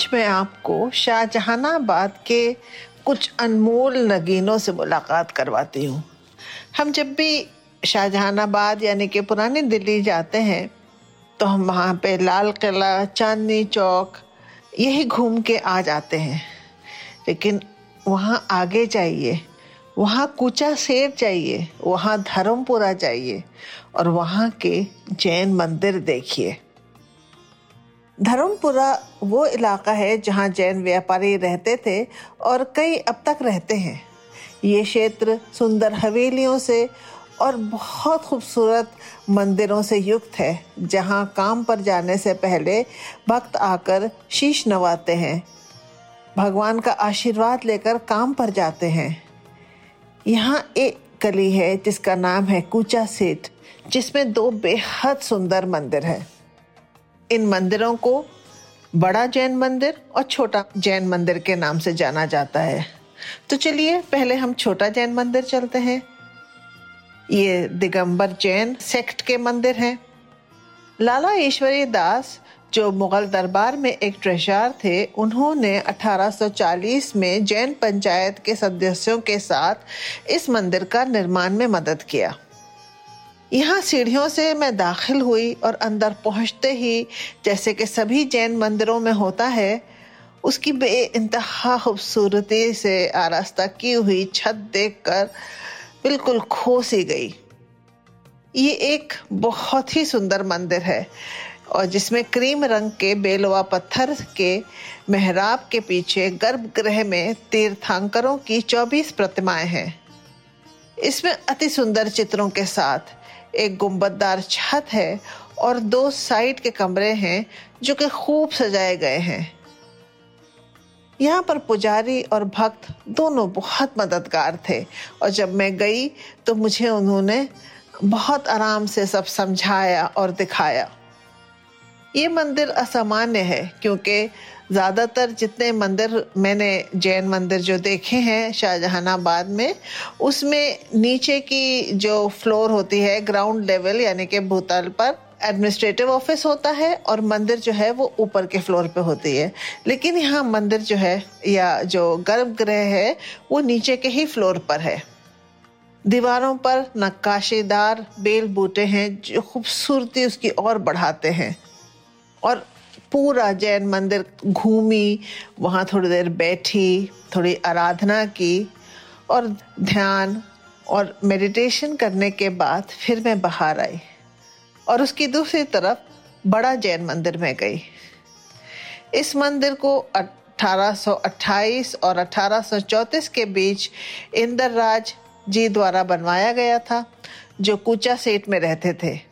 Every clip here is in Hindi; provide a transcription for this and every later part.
आज मैं आपको शाहजहानाबाद के कुछ अनमोल नगीनों से मुलाकात करवाती हूँ। हम जब भी शाहजहानाबाद यानी कि पुरानी दिल्ली जाते हैं तो हम वहाँ पे लाल किला, चांदनी चौक, यही घूम के आ जाते हैं। लेकिन वहाँ आगे जाइए, वहाँ कूचा सेर चाहिए वहाँ धर्मपुरा चाहिए और वहाँ के जैन मंदिर देखिए। धर्मपुरा वो इलाका है जहाँ जैन व्यापारी रहते थे और कई अब तक रहते हैं। ये क्षेत्र सुंदर हवेलियों से और बहुत खूबसूरत मंदिरों से युक्त है, जहाँ काम पर जाने से पहले भक्त आकर शीश नवाते हैं। भगवान का आशीर्वाद लेकर काम पर जाते हैं। यहाँ एक गली है जिसका नाम है कूचा सेठ, जिसमें दो बेहद सुंदर मंदिर है। इन मंदिरों को बड़ा जैन मंदिर और छोटा जैन मंदिर के नाम से जाना जाता है। तो चलिए, पहले हम छोटा जैन मंदिर चलते हैं। ये दिगंबर जैन सेक्ट के मंदिर हैं। लाला ईश्वरी दास, जो मुगल दरबार में एक ट्रेशर थे, उन्होंने 1840 में जैन पंचायत के सदस्यों के साथ इस मंदिर का निर्माण में मदद किया। यहाँ सीढ़ियों से मैं दाखिल हुई और अंदर पहुँचते ही जैसे कि सभी जैन मंदिरों में होता है, उसकी बे इंतहा खूबसूरती से आरास्ता की हुई छत देखकर बिल्कुल खो सी गई। ये एक बहुत ही सुंदर मंदिर है और जिसमें क्रीम रंग के बेलवा पत्थर के मेहराब के पीछे गर्भगृह में तीर्थांकरों की 24 प्रतिमाएँ हैं। इसमें अति सुंदर चित्रों के साथ एक गुंबददार छत है और दो साइड के कमरे हैं जो कि खूब सजाए गए हैं। यहाँ पर पुजारी और भक्त दोनों बहुत मददगार थे और जब मैं गई तो मुझे उन्होंने बहुत आराम से सब समझाया और दिखाया। ये मंदिर असामान्य है क्योंकि ज़्यादातर जितने मंदिर मैंने, जैन मंदिर जो देखे हैं शाहजहानाबाद में, उसमें नीचे की जो फ्लोर होती है ग्राउंड लेवल यानी कि भूतल पर एडमिनिस्ट्रेटिव ऑफ़िस होता है और मंदिर जो है वो ऊपर के फ्लोर पे होती है। लेकिन यहाँ मंदिर जो है या जो गर्भगृह है, वो नीचे के ही फ्लोर पर है। दीवारों पर नक्काशीदार बेल बूटे हैं जो खूबसूरती उसकी और बढ़ाते हैं। और पूरा जैन मंदिर घूमी, वहाँ थोड़ी देर बैठी, थोड़ी आराधना की और ध्यान और मेडिटेशन करने के बाद फिर मैं बाहर आई और उसकी दूसरी तरफ़ बड़ा जैन मंदिर में गई। इस मंदिर को 1828 और 1834 के बीच इंदर राज जी द्वारा बनवाया गया था, जो कूचा सेठ में रहते थे।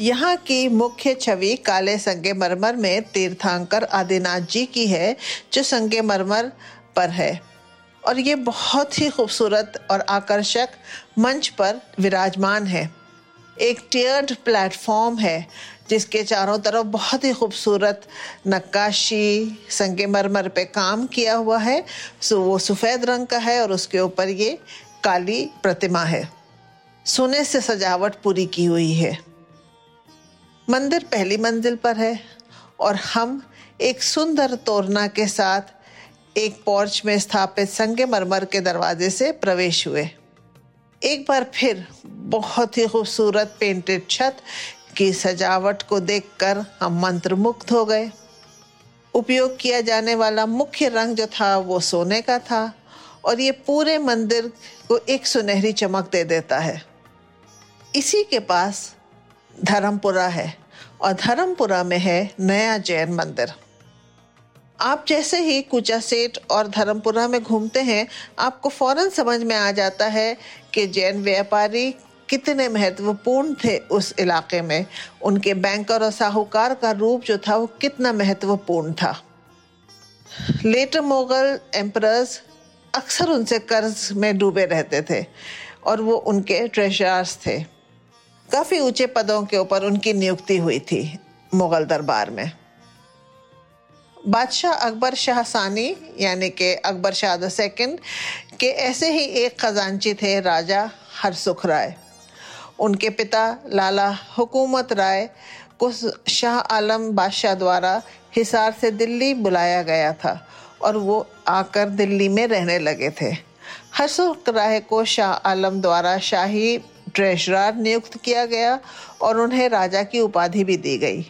यहाँ की मुख्य छवि काले संगे मरमर में तीर्थांकर आदिनाथ जी की है, जो संगे मरमर पर है। और ये बहुत ही खूबसूरत और आकर्षक मंच पर विराजमान है। एक टियर्ड प्लेटफॉर्म है, जिसके चारों तरफ़ बहुत ही खूबसूरत नक्काशी संगमरमर पे काम किया हुआ है। सो वो सफ़ेद रंग का है और उसके ऊपर ये काली प्रतिमा है। सोने से सजावट पूरी की हुई है। मंदिर पहली मंजिल पर है और हम एक सुंदर तोरना के साथ एक पोर्च में स्थापित संगमरमर के दरवाजे से प्रवेश हुए। एक बार फिर बहुत ही खूबसूरत पेंटेड छत की सजावट को देखकर हम मंत्रमुग्ध हो गए। उपयोग किया जाने वाला मुख्य रंग जो था वो सोने का था और ये पूरे मंदिर को एक सुनहरी चमक दे देता है। इसी के पास धर्मपुरा है। और धर्मपुरा में है नया जैन मंदिर। आप जैसे ही कुचा सेठ और धर्मपुरा में घूमते हैं, आपको फ़ौरन समझ में आ जाता है कि जैन व्यापारी कितने महत्वपूर्ण थे उस इलाके में। उनके बैंकर और साहूकार का रूप जो था, वो कितना महत्वपूर्ण था। लेटर मुगल एम्परर्स अक्सर उनसे कर्ज में डूबे रहते थे और वो उनके ट्रेजर्स थे। काफ़ी ऊँचे पदों के ऊपर उनकी नियुक्ति हुई थी, मुगल दरबार में। बादशाह अकबर शाह सानी, यानी कि अकबर शाह सेकंड, के ऐसे ही एक खजांची थे राजा हरसुख राय। उनके पिता लाला हुकूमत राय को शाह आलम बादशाह द्वारा हिसार से दिल्ली बुलाया गया था और वो आकर दिल्ली में रहने लगे थे। हरसुख राय को शाह आलम द्वारा शाही ट्रेजरार नियुक्त किया गया और उन्हें राजा की उपाधि भी दी गई।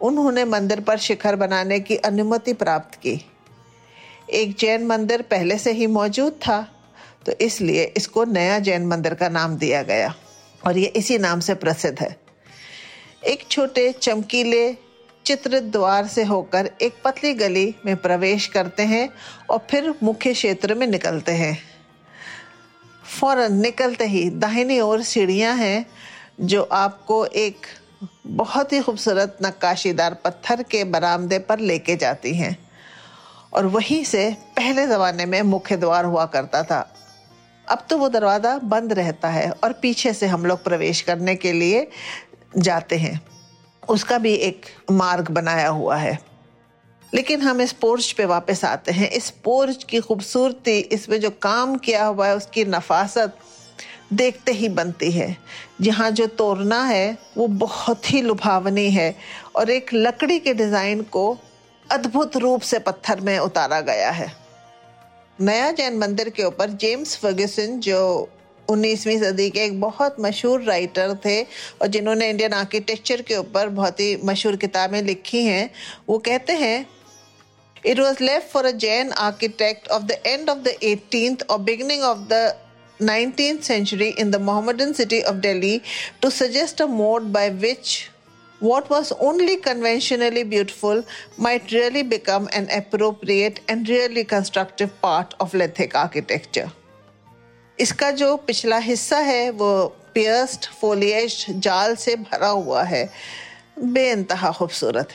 उन्होंने मंदिर पर शिखर बनाने की अनुमति प्राप्त की। एक जैन मंदिर पहले से ही मौजूद था तो इसलिए इसको नया जैन मंदिर का नाम दिया गया और ये इसी नाम से प्रसिद्ध है। एक छोटे चमकीले चित्र द्वार से होकर एक पतली गली में प्रवेश करते हैं और फिर मुख्य क्षेत्र में निकलते हैं। फ़ौरन निकलते ही दाहिनी ओर सीढ़ियाँ हैं, जो आपको एक बहुत ही खूबसूरत नक्काशीदार पत्थर के बरामदे पर लेके जाती हैं। और वहीं से पहले ज़माने में मुख्य द्वार हुआ करता था। अब तो वो दरवाज़ा बंद रहता है और पीछे से हम लोग प्रवेश करने के लिए जाते हैं। उसका भी एक मार्ग बनाया हुआ है। लेकिन हम इस पोर्च पे वापस आते हैं। इस पोर्च की खूबसूरती, इसमें जो काम किया हुआ है, उसकी नफासत देखते ही बनती है। जहाँ जो तोड़ना है, वो बहुत ही लुभावनी है और एक लकड़ी के डिज़ाइन को अद्भुत रूप से पत्थर में उतारा गया है। नया जैन मंदिर के ऊपर जेम्स फर्ग्यूसन, जो 19वीं सदी के एक बहुत मशहूर राइटर थे और जिन्होंने इंडियन आर्किटेक्चर के ऊपर बहुत ही मशहूर किताबें लिखी हैं, वो कहते हैं It was left for a Jain architect of the end of the 18th or beginning of the 19th century in the Mohammedan city of Delhi to suggest a mode by which what was only conventionally beautiful might really become an appropriate and really constructive part of Lithic architecture. इसका जो पिछला हिस्सा है वो पियर्स्ड फोलिएज जाल से भरा हुआ है बेनतहा खूबसूरत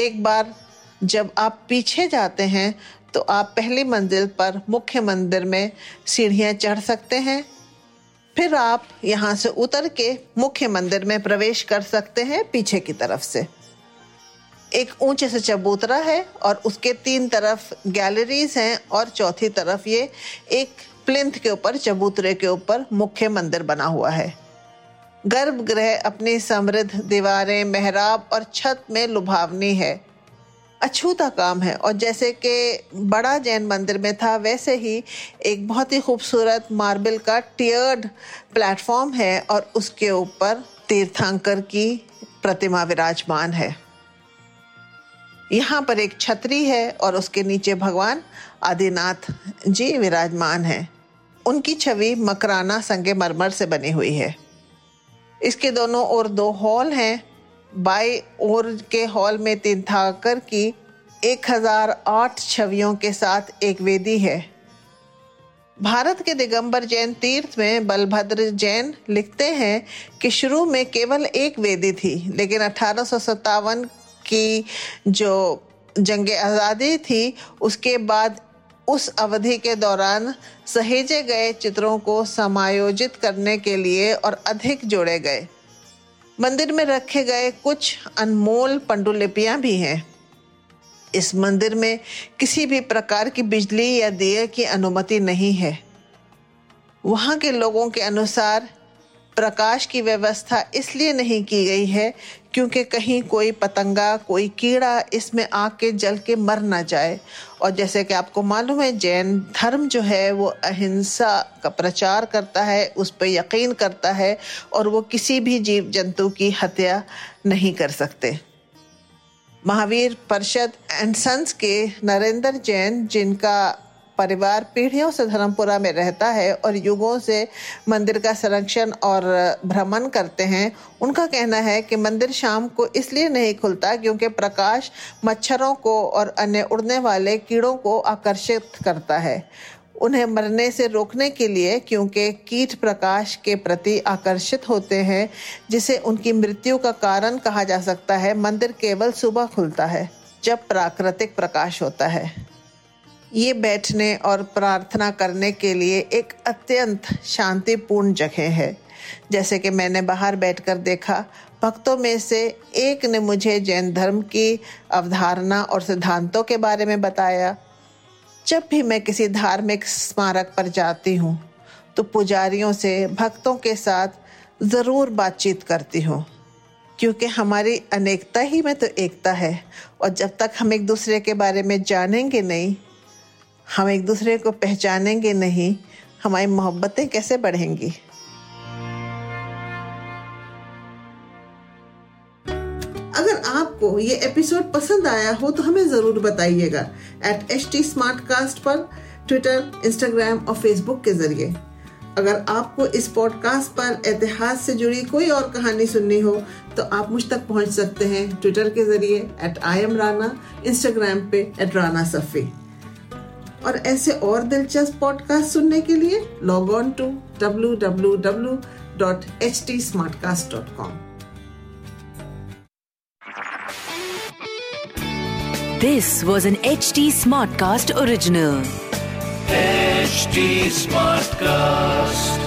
एक बार जब आप पीछे जाते हैं तो आप पहली मंजिल पर मुख्य मंदिर में सीढ़ियाँ चढ़ सकते हैं। फिर आप यहाँ से उतर के मुख्य मंदिर में प्रवेश कर सकते हैं पीछे की तरफ़ से। एक ऊँचे से चबूतरा है और उसके तीन तरफ़ गैलरीज हैं और चौथी तरफ़ ये एक प्लिंथ के ऊपर, चबूतरे के ऊपर मुख्य मंदिर बना हुआ है। गर्भगृह अपनी समृद्ध दीवारें, मेहराब और छत में लुभावनी है। अछूता काम है। और जैसे कि बड़ा जैन मंदिर में था, वैसे ही एक बहुत ही खूबसूरत मार्बल का टियर्ड प्लेटफॉर्म है और उसके ऊपर तीर्थंकर की प्रतिमा विराजमान है। यहाँ पर एक छतरी है और उसके नीचे भगवान आदिनाथ जी विराजमान हैं। उनकी छवि मकराना संगे मरमर से बनी हुई है। इसके दोनों ओर दो हॉल हैं। बाई ओर के हॉल में तीर्थाकर की 1008 छवियों के साथ एक वेदी है। भारत के दिगंबर जैन तीर्थ में बलभद्र जैन लिखते हैं कि शुरू में केवल एक वेदी थी, लेकिन अठारह सौ सत्तावन की जो जंग आज़ादी थी, उसके बाद उस अवधि के दौरान सहेजे गए चित्रों को समायोजित करने के लिए और अधिक जोड़े गए। मंदिर में रखे गए कुछ अनमोल पंडुलिपियाँ भी हैं। इस मंदिर में किसी भी प्रकार की बिजली या दिए की अनुमति नहीं है। वहाँ के लोगों के अनुसार प्रकाश की व्यवस्था इसलिए नहीं की गई है क्योंकि कहीं कोई पतंगा, कोई कीड़ा इसमें आग के जल के मर ना जाए। और जैसे कि आपको मालूम है, जैन धर्म जो है, वो अहिंसा का प्रचार करता है, उस पर यकीन करता है और वो किसी भी जीव जंतु की हत्या नहीं कर सकते। महावीर परिषद एंड सन्स के नरेंद्र जैन, जिनका परिवार पीढ़ियों से धर्मपुरा में रहता है और युगों से मंदिर का संरक्षण और भ्रमण करते हैं। उनका कहना है कि मंदिर शाम को इसलिए नहीं खुलता क्योंकि प्रकाश मच्छरों को और अन्य उड़ने वाले कीड़ों को आकर्षित करता है। उन्हें मरने से रोकने के लिए क्योंकि कीट प्रकाश के प्रति आकर्षित होते हैं, जिसे उनकी मृत्यु का कारण कहा जा सकता है। मंदिर केवल सुबह खुलता है, जब प्राकृतिक प्रकाश होता है। ये बैठने और प्रार्थना करने के लिए एक अत्यंत शांतिपूर्ण जगह है। जैसे कि मैंने बाहर बैठकर देखा, भक्तों में से एक ने मुझे जैन धर्म की अवधारणा और सिद्धांतों के बारे में बताया। जब भी मैं किसी धार्मिक स्मारक पर जाती हूँ तो पुजारियों से भक्तों के साथ ज़रूर बातचीत करती हूँ, क्योंकि हमारी अनेकता ही में तो एकता है, और जब तक हम एक दूसरे के बारे में जानेंगे नहीं हम एक दूसरे को पहचानेंगे नहीं, हमारी मोहब्बतें कैसे बढ़ेंगी? अगर आपको ये एपिसोड पसंद आया हो तो हमें ज़रूर बताइएगा एट एच टी पर ट्विटर इंस्टाग्राम और फेसबुक के ज़रिए। अगर आपको इस पॉडकास्ट पर इतिहास से जुड़ी कोई और कहानी सुननी हो तो आप मुझ तक पहुँच सकते हैं ट्विटर के ज़रिए at I am Rana Instagram पे एट राना सफ़ी और ऐसे और दिलचस्प पॉडकास्ट सुनने के लिए log on to W W W dot H T Smartcast dot com this was an H T Smartcast original H smart Annie